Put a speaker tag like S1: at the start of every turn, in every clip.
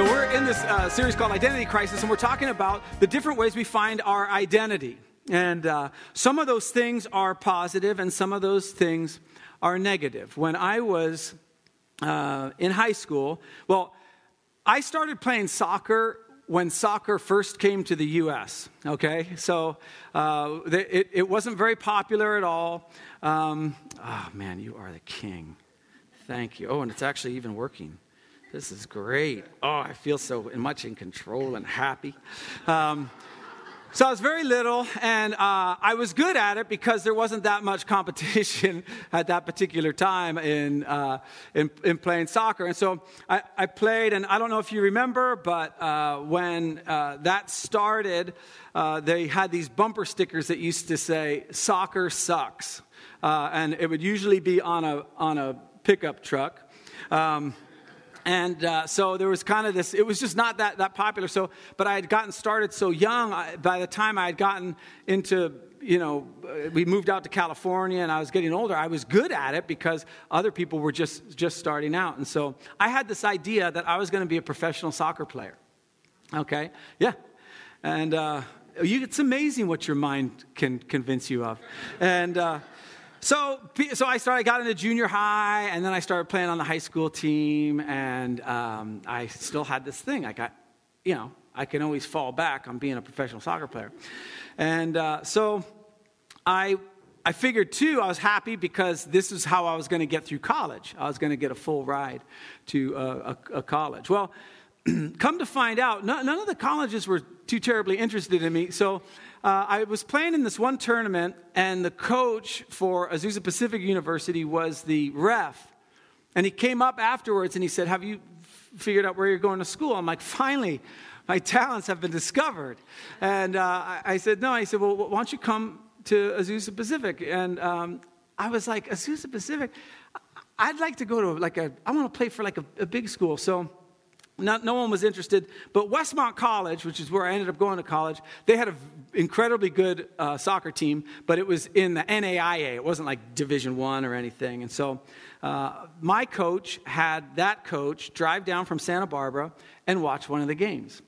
S1: So, we're in this uh, series called Identity Crisis, and we're talking about the different ways we find our identity. And uh, some of those things are positive, and some of those things are negative. When I was uh, in high school, well, I started playing soccer when soccer first came to the U.S. Okay, so uh, it, it, wasn't very popular at all. Um, oh man, you are the king. Thank you. Oh, and it's actually even working. This is great. Oh, I feel so much in control and happy. Um, so I was very little, and uh, I was good at it because there wasn't that much competition at that particular time in, uh, in, in, playing soccer. And so I, I, played, and I don't know if you remember, but uh, when uh, that started, uh, they had these bumper stickers that used to say, Soccer sucks. Uh, and it would usually be on a, on a pickup truck. Um, and uh, so there was kind of this it was just not that, that popular. So but i had gotten started so young I, by the time i had gotten into you know uh, we moved out to california and i was getting older i was good at it because other people were just just starting out. And so i had this idea that i was going to be a professional soccer player. Okay? Yeah. And uh, you, it's amazing what your mind can convince you of. And uh, so, so I started, I got into junior high, and then I started playing on the high school team, and um, I still had this thing. I got, you know, I can always fall back on being a professional soccer player. And uh, so I, I figured too, I was happy because this is how I was going to get through college. I was going to get a full ride to uh, a, a, college. Well, come to find out, none of the colleges were too terribly interested in me. So uh, I was playing in this one tournament, and the coach for Azusa Pacific University was the ref. And he came up afterwards and he said, Have you figured out where you're going to school? I'm like, Finally, my talents have been discovered. And uh, I said, No. He said, Well, why don't you come to Azusa Pacific? And um, I was like, Azusa Pacific? I'd like to go to like a, I want to play for like a, a big school. So not, no one was interested. But Westmont College, which is where I ended up going to college, they had an incredibly good uh, soccer team, but it was in the NAIA. It wasn't like Division One or anything. And so uh, my coach had that coach drive down from Santa Barbara and watch one of the games.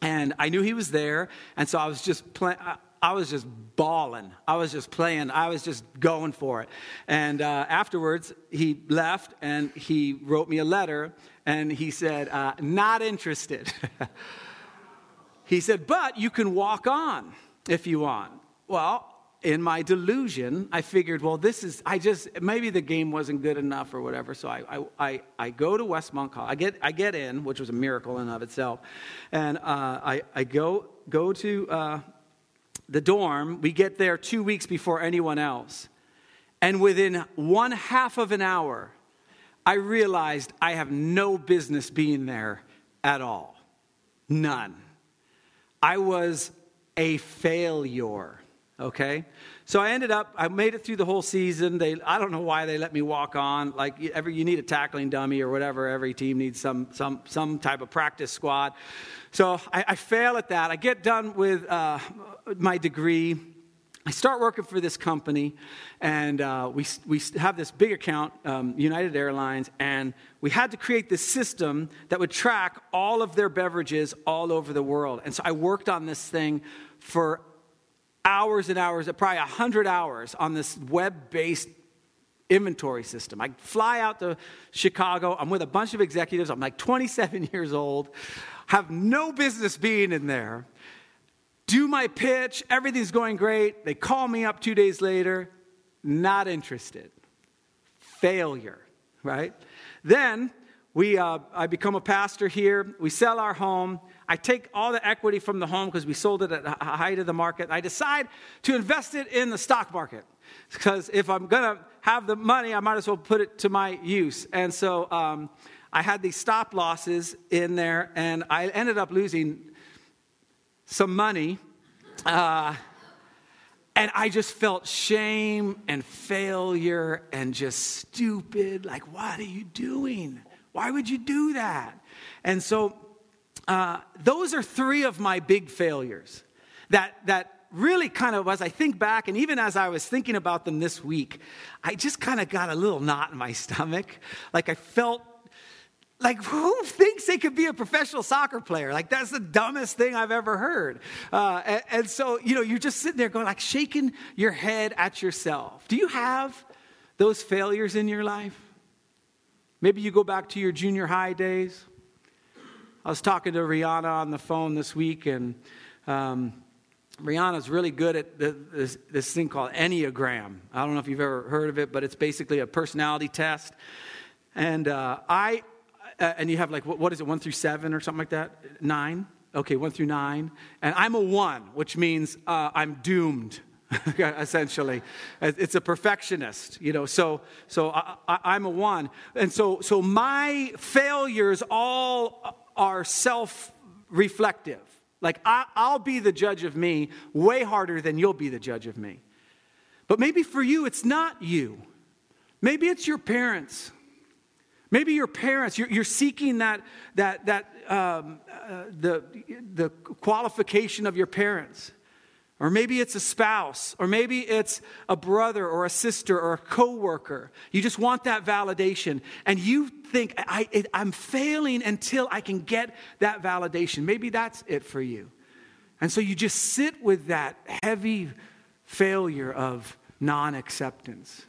S1: And I knew he was there, and so I was just playing. I was just bawling. I was just playing. I was just going for it. And uh, afterwards, he left and he wrote me a letter and he said, uh, Not interested. he said, But you can walk on if you want. Well, in my delusion, I figured, well, this is, I just, maybe the game wasn't good enough or whatever. So I, I, I, I go to Westmont College. I get, I get in, which was a miracle in of itself. And uh, I, I go, go to uh, the dorm. We get there two weeks before anyone else. And within one half of an hour, I realized I have no business being there at all. None. I was a failure, okay? So I ended up, I made it through the whole season. They, I don't know why they let me walk on. Like every, you need a tackling dummy or whatever. Every team needs some, some, some type of practice squad. So I, I fail at that. I get done with uh, my degree. I start working for this company, and uh, we, we have this big account, um, United Airlines, and we had to create this system that would track all of their beverages all over the world. And so I worked on this thing for hours and hours, probably 100 hours on this web based inventory system. I fly out to Chicago, I'm with a bunch of executives, I'm like 27 years old, have no business being in there do my pitch, everything's going great. They call me up two days later, not interested. Failure, right? Then we, uh, I become a pastor here. We sell our home. I take all the equity from the home because we sold it at the height of the market. I decide to invest it in the stock market because if I'm going to have the money, I might as well put it to my use. And so um, I had these stop losses in there, and I ended up losing some money. Uh, and I just felt shame and failure and just stupid. Like, what are you doing? Why would you do that? And so, uh, those are three of my big failures that, that really kind of, as I think back, and even as I was thinking about them this week, I just kind of got a little knot in my stomach. Like, I felt like who thinks they could be a professional soccer player? Like that's the dumbest thing i've ever heard. Uh, and, and, so you know you're just sitting there going like shaking your head at yourself. Do you have those failures in your life? Maybe you go back to your junior high days. I was talking to rihanna on the phone this week and um, rihanna's really good at this, this thing called enneagram. I don't know if you've ever heard of it but it's basically a personality test. And uh, I, uh, and you have like, what, what is it, one through seven or something like that? Nine? Okay, one through nine. And I'm a one, which means uh, I'm doomed. essentially it's a perfectionist you know so so I, am a one and so so my failures all are self reflective like I, i'll be the judge of me way harder than you'll be the judge of me but maybe for you it's not you maybe it's your parents Maybe your parents, you're, you're seeking that, that, that um, uh, the, the qualification of your parents. Or maybe it's a spouse, or maybe it's a brother or a sister or a coworker. You just want that validation, and you think, I, am failing until I can get that validation. Maybe that's it for you. And so you just sit with that heavy failure of non acceptance.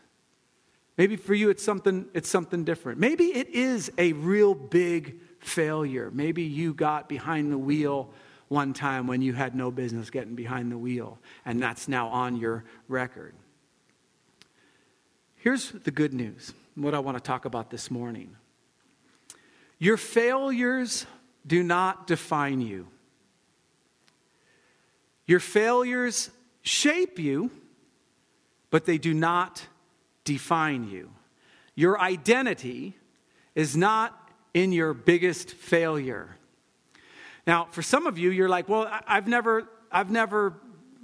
S1: Maybe for you it's something, it's something different. Maybe it is a real big failure. Maybe you got behind the wheel one time when you had no business getting behind the wheel, and that's now on your record. Here's the good news what I want to talk about this morning. Your failures do not define you. Your failures shape you, but they do not define you. Your identity is not in your biggest failure. Now, for some of you, you're like, well, I've never, I've never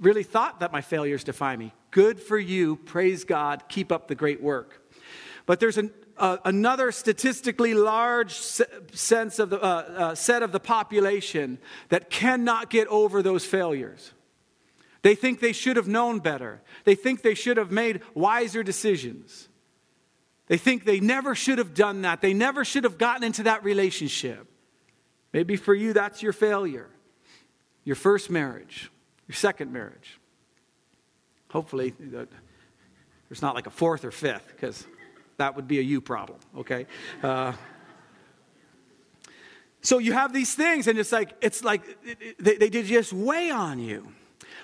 S1: really thought that my failures define me. Good for you. Praise God. Keep up the great work. But there's an, uh, another statistically large sense of the, uh, uh, set of the population that cannot get over those failures. They think they should have known better. They think they should have made wiser decisions. They think they never should have done that. They never should have gotten into that relationship. Maybe for you, that's your failure. Your first marriage, your second marriage. Hopefully, there's not like a fourth or fifth, because that would be a you problem, okay? Uh, so you have these things, and it's like, it's like they, they just weigh on you.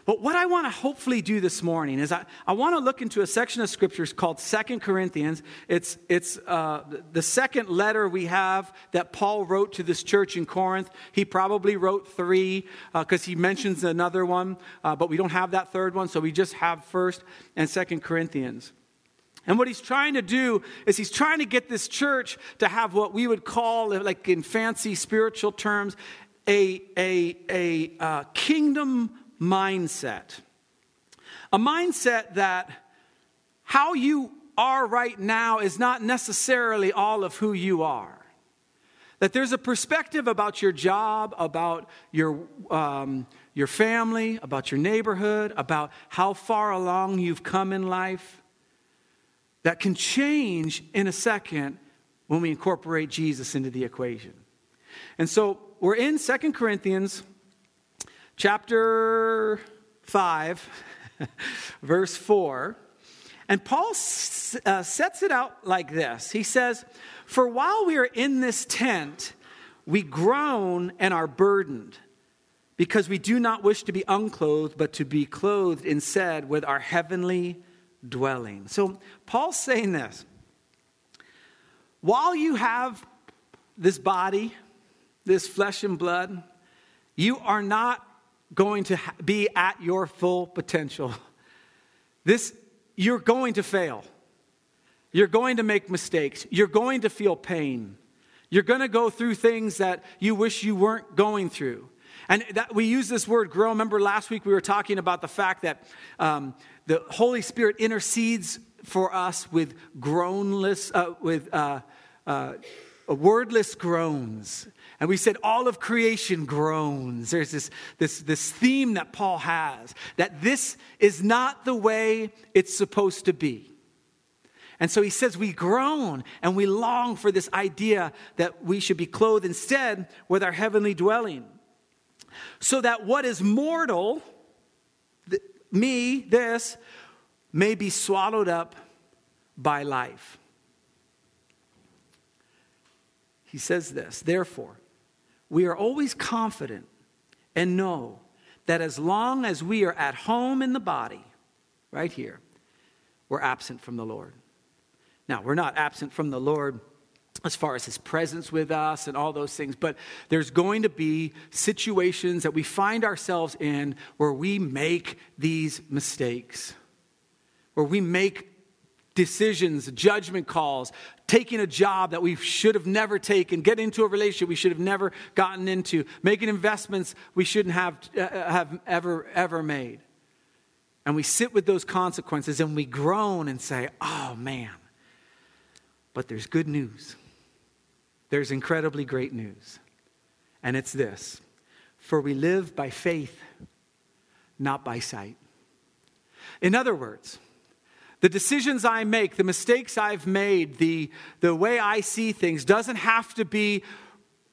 S1: But what I want to hopefully do this morning is I, I want to look into a section of scriptures called Second Corinthians. It's, it's uh, the second letter we have that Paul wrote to this church in Corinth. He probably wrote three because uh, he mentions another one, uh, but we don't have that third one, so we just have First and Second Corinthians. And what he's trying to do is he's trying to get this church to have what we would call, like in fancy spiritual terms, a, a, a uh, kingdom mindset. A mindset that how you are right now is not necessarily all of who you are. That there's a perspective about your job, about your, um, your family, about your neighborhood, about how far along you've come in life that can change in a second when we incorporate Jesus into the equation. And so we're in Second Corinthians chapter 5, verse 4. And Paul uh, sets it out like this He says, For while we are in this tent, we groan and are burdened, because we do not wish to be unclothed, but to be clothed instead with our heavenly dwelling. So Paul's saying this while you have this body, this flesh and blood, you are not going to be at your full potential. This, you're going to fail. You're going to make mistakes. You're going to feel pain. You're going to go through things that you wish you weren't going through. And that, we use this word grow. Remember last week we were talking about the fact that um, the Holy Spirit intercedes for us with groanless, uh, with uh, uh, wordless groans. And we said all of creation groans. There's this, this, this theme that Paul has that this is not the way it's supposed to be. And so he says we groan and we long for this idea that we should be clothed instead with our heavenly dwelling. So that what is mortal, th- me, this, may be swallowed up by life. He says this, therefore, we are always confident and know that as long as we are at home in the body, right here, we're absent from the Lord. Now, we're not absent from the Lord as far as his presence with us and all those things, but there's going to be situations that we find ourselves in where we make these mistakes, where we make decisions, judgment calls, taking a job that we should have never taken, getting into a relationship we should have never gotten into, making investments we shouldn't have, uh, have ever, ever made. And we sit with those consequences and we groan and say, oh man. But there's good news. There's incredibly great news. And it's this For we live by faith, not by sight. In other words, the decisions I make, the mistakes I've made, the, the way I see things doesn't have to be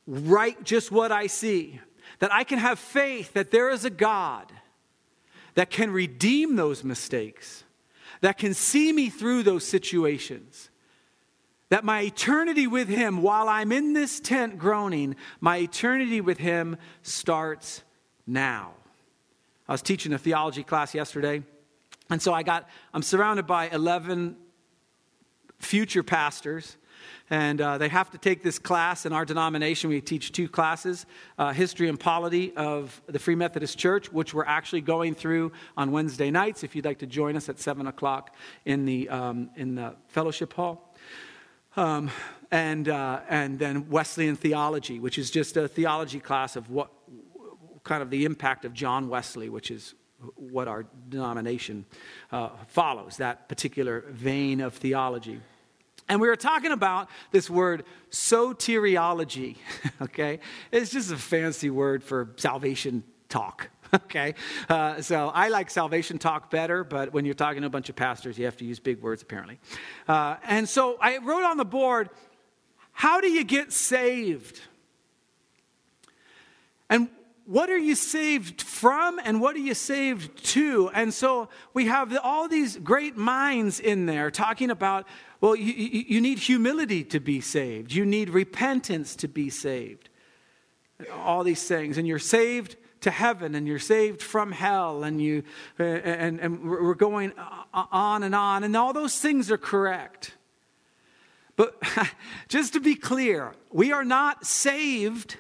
S1: right just what I see. That I can have faith that there is a God that can redeem those mistakes, that can see me through those situations. That my eternity with Him, while I'm in this tent groaning, my eternity with Him starts now. I was teaching a theology class yesterday and so I got, I'm surrounded by 11 future pastors. And uh, they have to take this class in our denomination. We teach two classes uh, history and polity of the Free Methodist Church, which we're actually going through on Wednesday nights. If you'd like to join us at 7 o'clock in the, um, in the fellowship hall. Um, and, uh, and then Wesleyan theology, which is just a theology class of what kind of the impact of John Wesley, which is what our denomination uh, follows, that particular vein of theology. And we were talking about this word soteriology, okay? It's just a fancy word for salvation talk, okay? Uh, so I like salvation talk better, but when you're talking to a bunch of pastors, you have to use big words apparently. Uh, and so I wrote on the board, how do you get saved? And what are you saved from and what are you saved to? And so we have all these great minds in there talking about, well, you, you, need humility to be saved, you need repentance to be saved. All these things. And you're saved to heaven and you're saved from hell and you and, and we're going on and on and all those things are correct but just to be clear we are not saved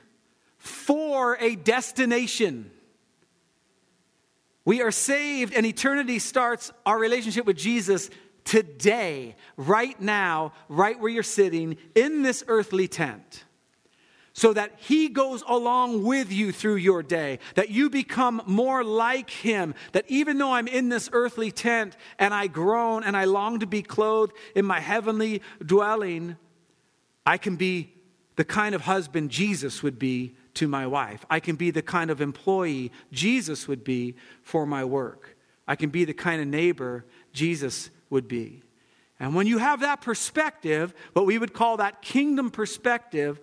S1: for a destination. We are saved, and eternity starts our relationship with Jesus today, right now, right where you're sitting in this earthly tent. So that he goes along with you through your day, that you become more like him, that even though I'm in this earthly tent and I groan and I long to be clothed in my heavenly dwelling, I can be the kind of husband Jesus would be to my wife. I can be the kind of employee Jesus would be for my work. I can be the kind of neighbor Jesus would be. And when you have that perspective, what we would call that kingdom perspective,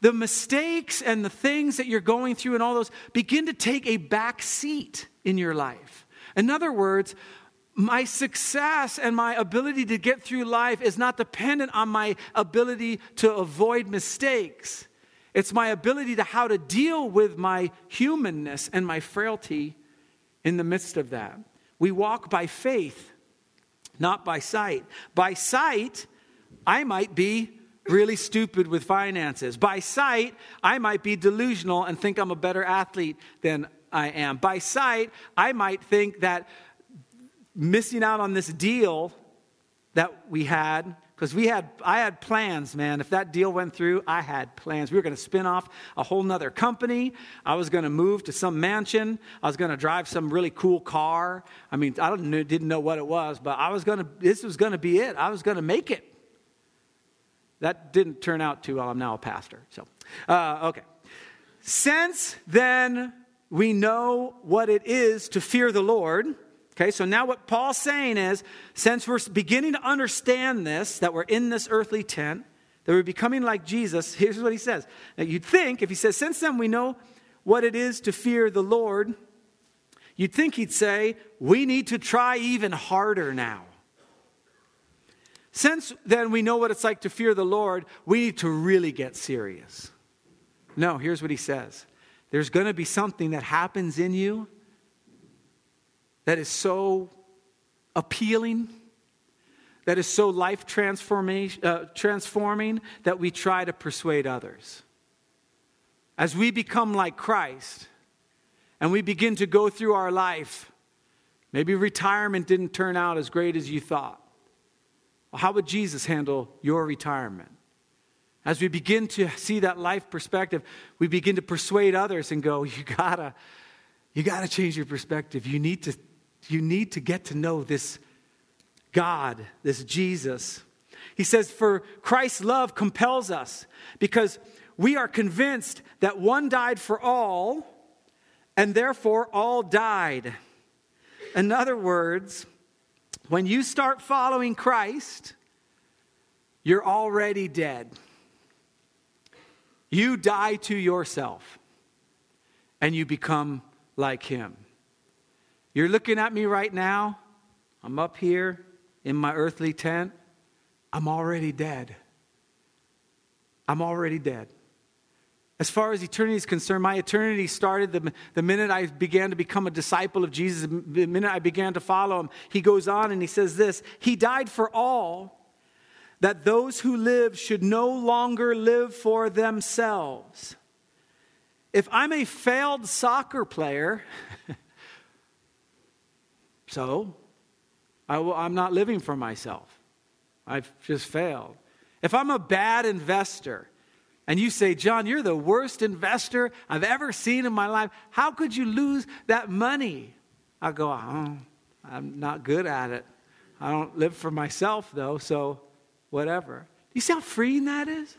S1: the mistakes and the things that you're going through and all those begin to take a back seat in your life. In other words, my success and my ability to get through life is not dependent on my ability to avoid mistakes. It's my ability to how to deal with my humanness and my frailty in the midst of that. We walk by faith, not by sight. By sight, I might be really stupid with finances. By sight, I might be delusional and think I'm a better athlete than I am. By sight, I might think that missing out on this deal that we had because we had i had plans man. If that deal went through i had plans. We were going to spin off a whole nother company. I was going to move to some mansion. I was going to drive some really cool car. I mean i didn't, didn't know what it was but i was going to this was going to be it. I was going to make it. That didn't turn out too well. I'm now a pastor so uh, okay. Since then we know what it is to fear the lord Okay, so now what Paul's saying is since we're beginning to understand this, that we're in this earthly tent, that we're becoming like Jesus, here's what he says. Now you'd think, if he says, since then we know what it is to fear the Lord, you'd think he'd say, we need to try even harder now. Since then we know what it's like to fear the Lord, we need to really get serious. No, here's what he says there's going to be something that happens in you that is so appealing, that is so life uh, transforming that we try to persuade others. As we become like Christ and we begin to go through our life, maybe retirement didn't turn out as great as you thought. Well, how would Jesus handle your retirement? As we begin to see that life perspective, we begin to persuade others and go, you gotta, you gotta change your perspective. You need to you need to get to know this God, this Jesus. He says, For Christ's love compels us because we are convinced that one died for all, and therefore all died. In other words, when you start following Christ, you're already dead. You die to yourself and you become like him. You're looking at me right now. I'm up here in my earthly tent. I'm already dead. I'm already dead. As far as eternity is concerned, my eternity started the, the minute I began to become a disciple of Jesus, the minute I began to follow him. He goes on and he says this He died for all, that those who live should no longer live for themselves. If I'm a failed soccer player, So, I am not living for myself. I've just failed. If I'm a bad investor, and you say, John, you're the worst investor I've ever seen in my life, how could you lose that money? I go, oh, I'm not good at it. I don't live for myself, though, so whatever. You see how freeing that is?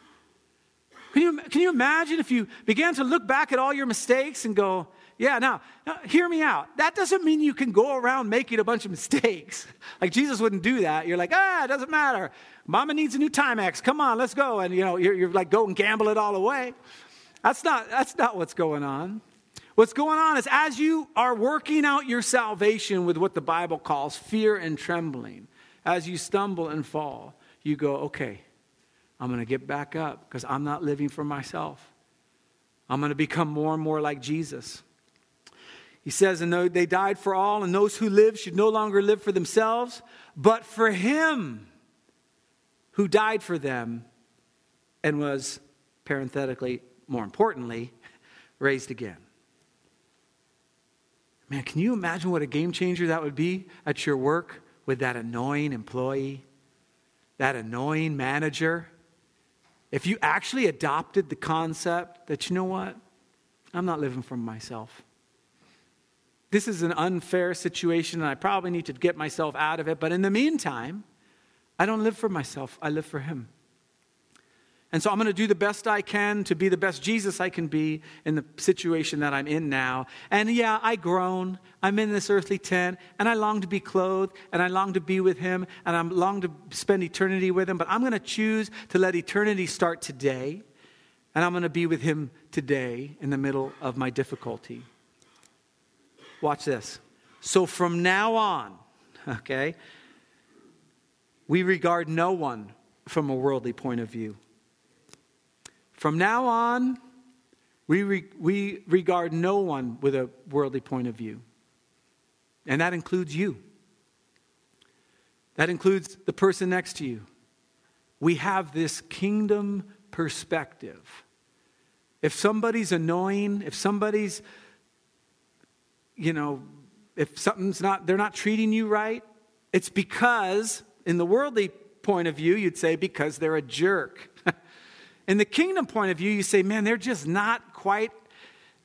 S1: Can you, can you imagine if you began to look back at all your mistakes and go, yeah, now, now, hear me out. That doesn't mean you can go around making a bunch of mistakes. Like Jesus wouldn't do that. You're like, ah, it doesn't matter. Mama needs a new Timex. Come on, let's go. And you know, you're, you're like, go and gamble it all away. That's not, that's not what's going on. What's going on is as you are working out your salvation with what the Bible calls fear and trembling, as you stumble and fall, you go, okay, I'm going to get back up because I'm not living for myself. I'm going to become more and more like Jesus. He says, and they died for all, and those who live should no longer live for themselves, but for him who died for them and was, parenthetically, more importantly, raised again. Man, can you imagine what a game changer that would be at your work with that annoying employee, that annoying manager? If you actually adopted the concept that, you know what, I'm not living for myself this is an unfair situation and I probably need to get myself out of it. But in the meantime, I don't live for myself, I live for Him. And so I'm going to do the best I can to be the best Jesus I can be in the situation that I'm in now. And yeah, I groan. I'm in this earthly tent and I long to be clothed and I long to be with him and I long to spend eternity with him. But I'm going to choose to let eternity start today. And I'm going to be with him today in the middle of my difficulty. Watch this. So from now on, okay, we regard no one from a worldly point of view. From now on, we, re- we regard no one with a worldly point of view. And that includes you. That includes the person next to you. We have this kingdom perspective. If somebody's annoying, if somebody's you know, if something's not, they're not treating you right, it's because, in the worldly point of view, you'd say because they're a jerk. in the kingdom point of view, you say, man, they're just not quite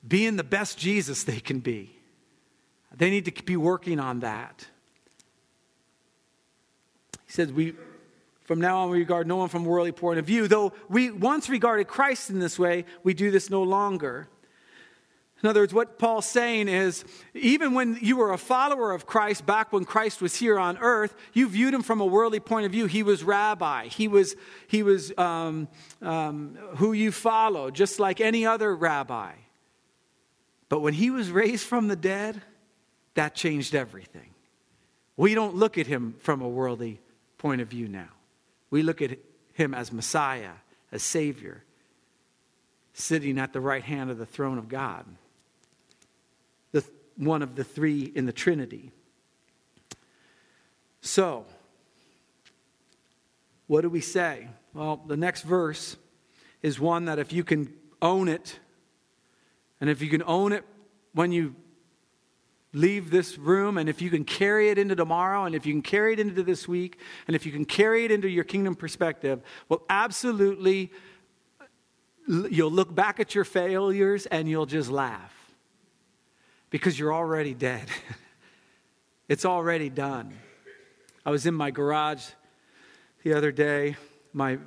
S1: being the best Jesus they can be. They need to be working on that. He says, we, from now on, we regard no one from a worldly point of view. Though we once regarded Christ in this way, we do this no longer. In other words, what Paul's saying is even when you were a follower of Christ, back when Christ was here on earth, you viewed him from a worldly point of view. He was rabbi, he was, he was um, um, who you followed, just like any other rabbi. But when he was raised from the dead, that changed everything. We don't look at him from a worldly point of view now. We look at him as Messiah, as Savior, sitting at the right hand of the throne of God one of the three in the Trinity. So, what do we say? Well, the next verse is one that if you can own it, and if you can own it when you leave this room, and if you can carry it into tomorrow, and if you can carry it into this week, and if you can carry it into your kingdom perspective, well, absolutely, you'll look back at your failures and you'll just laugh because you're already dead. it's already done. I was in my garage the other day, my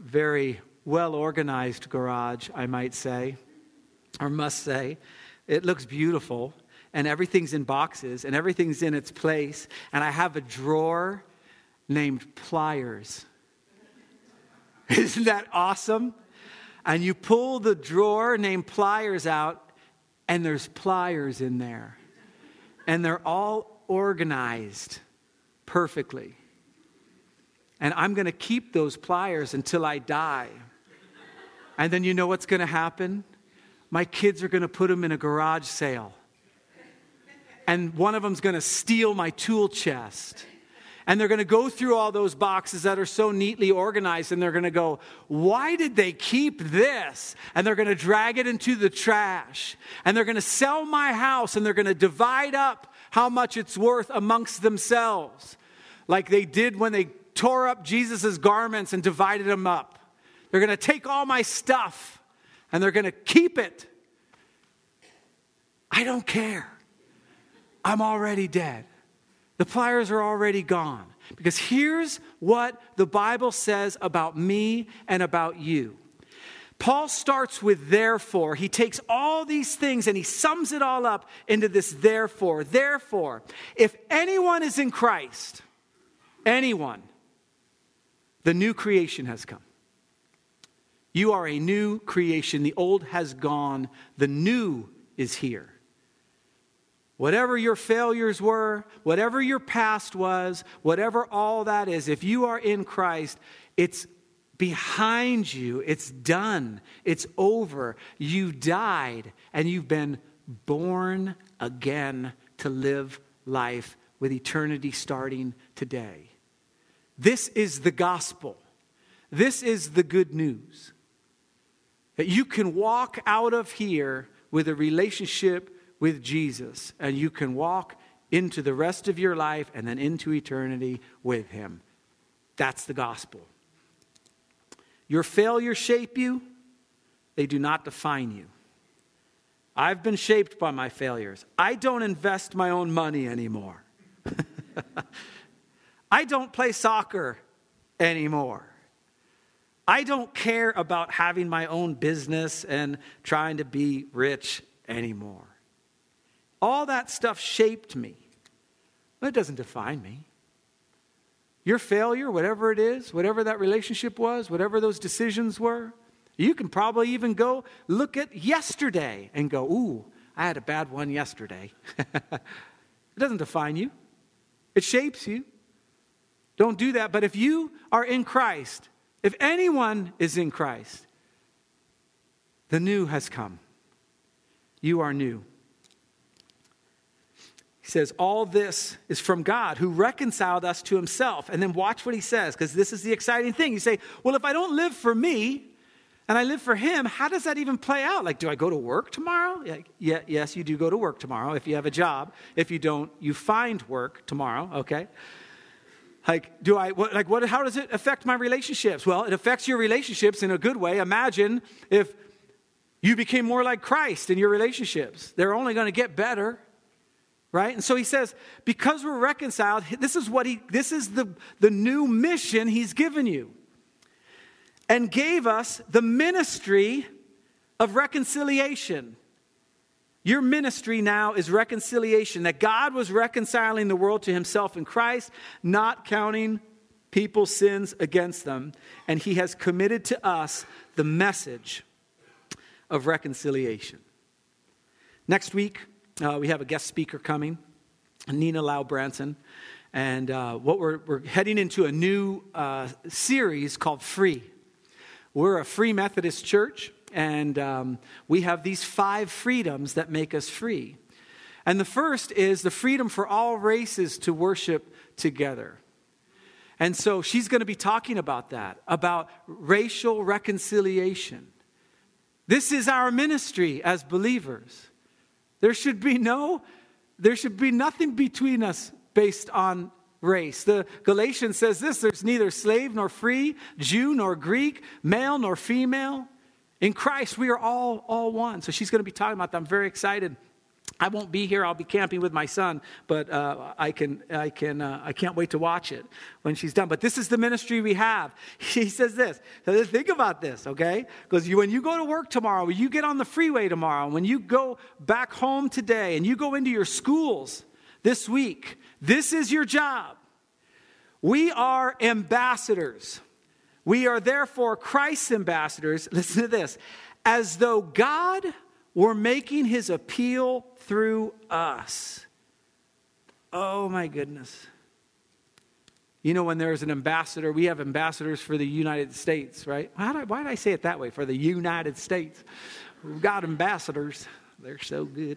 S1: very well organized garage, I might say, or must say. It looks beautiful, and everything's in boxes, and everything's in its place. And I have a drawer named Pliers. Isn't that awesome? And you pull the drawer named Pliers out, and there's pliers in there. And they're all organized perfectly. And I'm going to keep those pliers until I die. And then you know what's going to happen? My kids are going to put them in a garage sale. And one of them's going to steal my tool chest. And they're going to go through all those boxes that are so neatly organized and they're going to go, Why did they keep this? And they're going to drag it into the trash. And they're going to sell my house and they're going to divide up how much it's worth amongst themselves, like they did when they tore up Jesus' garments and divided them up. They're going to take all my stuff and they're going to keep it. I don't care. I'm already dead. The pliers are already gone. Because here's what the Bible says about me and about you. Paul starts with therefore. He takes all these things and he sums it all up into this therefore. Therefore, if anyone is in Christ, anyone, the new creation has come. You are a new creation. The old has gone, the new is here. Whatever your failures were, whatever your past was, whatever all that is, if you are in Christ, it's behind you. It's done. It's over. You died and you've been born again to live life with eternity starting today. This is the gospel. This is the good news. That you can walk out of here with a relationship with Jesus, and you can walk into the rest of your life and then into eternity with Him. That's the gospel. Your failures shape you, they do not define you. I've been shaped by my failures. I don't invest my own money anymore. I don't play soccer anymore. I don't care about having my own business and trying to be rich anymore. All that stuff shaped me. But it doesn't define me. Your failure, whatever it is, whatever that relationship was, whatever those decisions were, you can probably even go look at yesterday and go, Ooh, I had a bad one yesterday. it doesn't define you, it shapes you. Don't do that. But if you are in Christ, if anyone is in Christ, the new has come. You are new. He says, All this is from God who reconciled us to himself. And then watch what he says, because this is the exciting thing. You say, Well, if I don't live for me and I live for him, how does that even play out? Like, do I go to work tomorrow? Yeah, yeah, yes, you do go to work tomorrow if you have a job. If you don't, you find work tomorrow, okay? Like, do I, what, like, what, how does it affect my relationships? Well, it affects your relationships in a good way. Imagine if you became more like Christ in your relationships. They're only going to get better right and so he says because we're reconciled this is what he this is the the new mission he's given you and gave us the ministry of reconciliation Your ministry now is reconciliation, that God was reconciling the world to himself in Christ, not counting people's sins against them. And he has committed to us the message of reconciliation. Next week, uh, we have a guest speaker coming, Nina Lau Branson. And uh, what we're, we're heading into a new uh, series called Free. We're a free Methodist church, and um, we have these five freedoms that make us free. And the first is the freedom for all races to worship together. And so she's going to be talking about that, about racial reconciliation. This is our ministry as believers. There should be no there should be nothing between us based on race. The Galatians says this there's neither slave nor free, Jew nor Greek, male nor female. In Christ, we are all, all one. So she's going to be talking about that. I'm very excited. I won't be here. I'll be camping with my son, but uh, I can, I can, uh, I can't wait to watch it when she's done. But this is the ministry we have. He says this. So think about this, okay? Because when you go to work tomorrow, you get on the freeway tomorrow, when you go back home today, and you go into your schools this week, this is your job. We are ambassadors. We are therefore Christ's ambassadors. Listen to this as though God were making his appeal through us. Oh my goodness. You know, when there's an ambassador, we have ambassadors for the United States, right? Why did I, why did I say it that way? For the United States. We've got ambassadors. They're so good.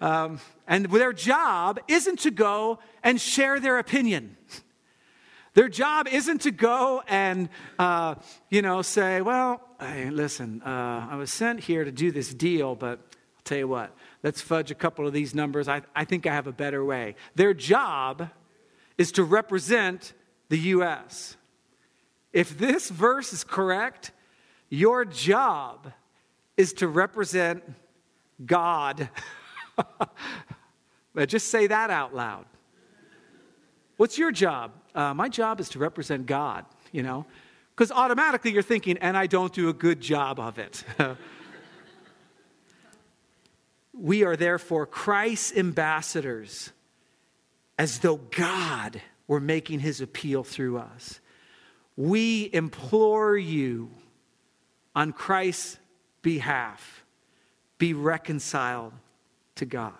S1: Um, and their job isn't to go and share their opinion. Their job isn't to go and, uh, you know, say, well, hey, listen, uh, I was sent here to do this deal, but I'll tell you what, let's fudge a couple of these numbers. I, I think I have a better way. Their job is to represent the U.S. If this verse is correct, your job is to represent God. just say that out loud. What's your job? Uh, my job is to represent God, you know? Because automatically you're thinking, and I don't do a good job of it. we are therefore Christ's ambassadors, as though God were making his appeal through us. We implore you on Christ's behalf be reconciled to God.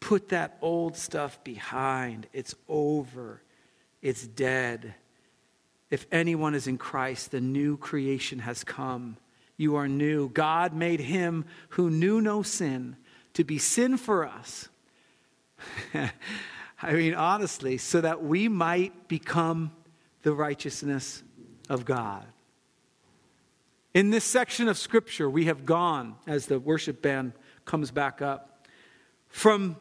S1: Put that old stuff behind. It's over, it's dead. If anyone is in Christ, the new creation has come. You are new. God made him who knew no sin to be sin for us. I mean, honestly, so that we might become the righteousness of God. In this section of Scripture, we have gone, as the worship band comes back up, from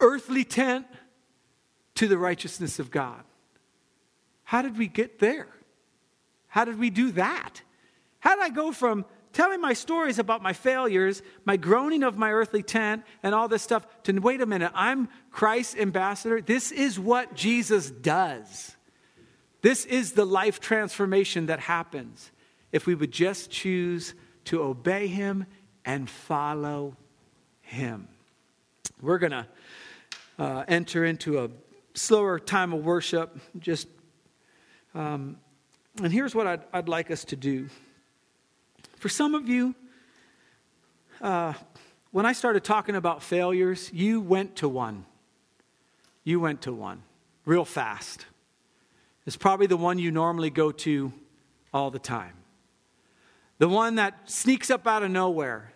S1: earthly tent to the righteousness of God. How did we get there? How did we do that? How did I go from telling my stories about my failures, my groaning of my earthly tent, and all this stuff to wait a minute, I'm Christ's ambassador? This is what Jesus does. This is the life transformation that happens if we would just choose to obey him and follow him. We're going to uh, enter into a slower time of worship. Just, um, and here's what I'd, I'd, like us to do. For some of you, uh, when I started talking about failures, you went to one. You went to one real fast. It's probably the one you normally go to all the time. The one that sneaks up out of nowhere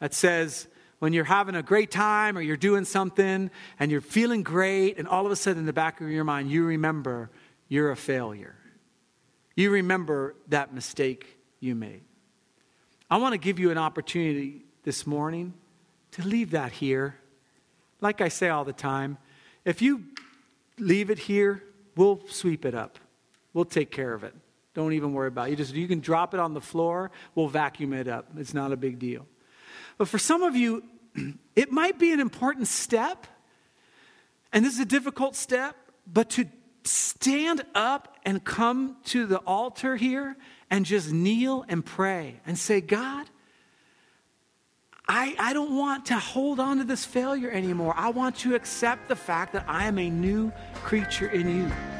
S1: that says, when you're having a great time or you're doing something and you're feeling great, and all of a sudden in the back of your mind, you remember you're a failure. You remember that mistake you made. I want to give you an opportunity this morning to leave that here. Like I say all the time, if you leave it here, we'll sweep it up, we'll take care of it. Don't even worry about it. You just you can drop it on the floor, we'll vacuum it up. It's not a big deal. But for some of you, it might be an important step, and this is a difficult step, but to stand up and come to the altar here and just kneel and pray and say, God, I, I don't want to hold on to this failure anymore. I want to accept the fact that I am a new creature in you.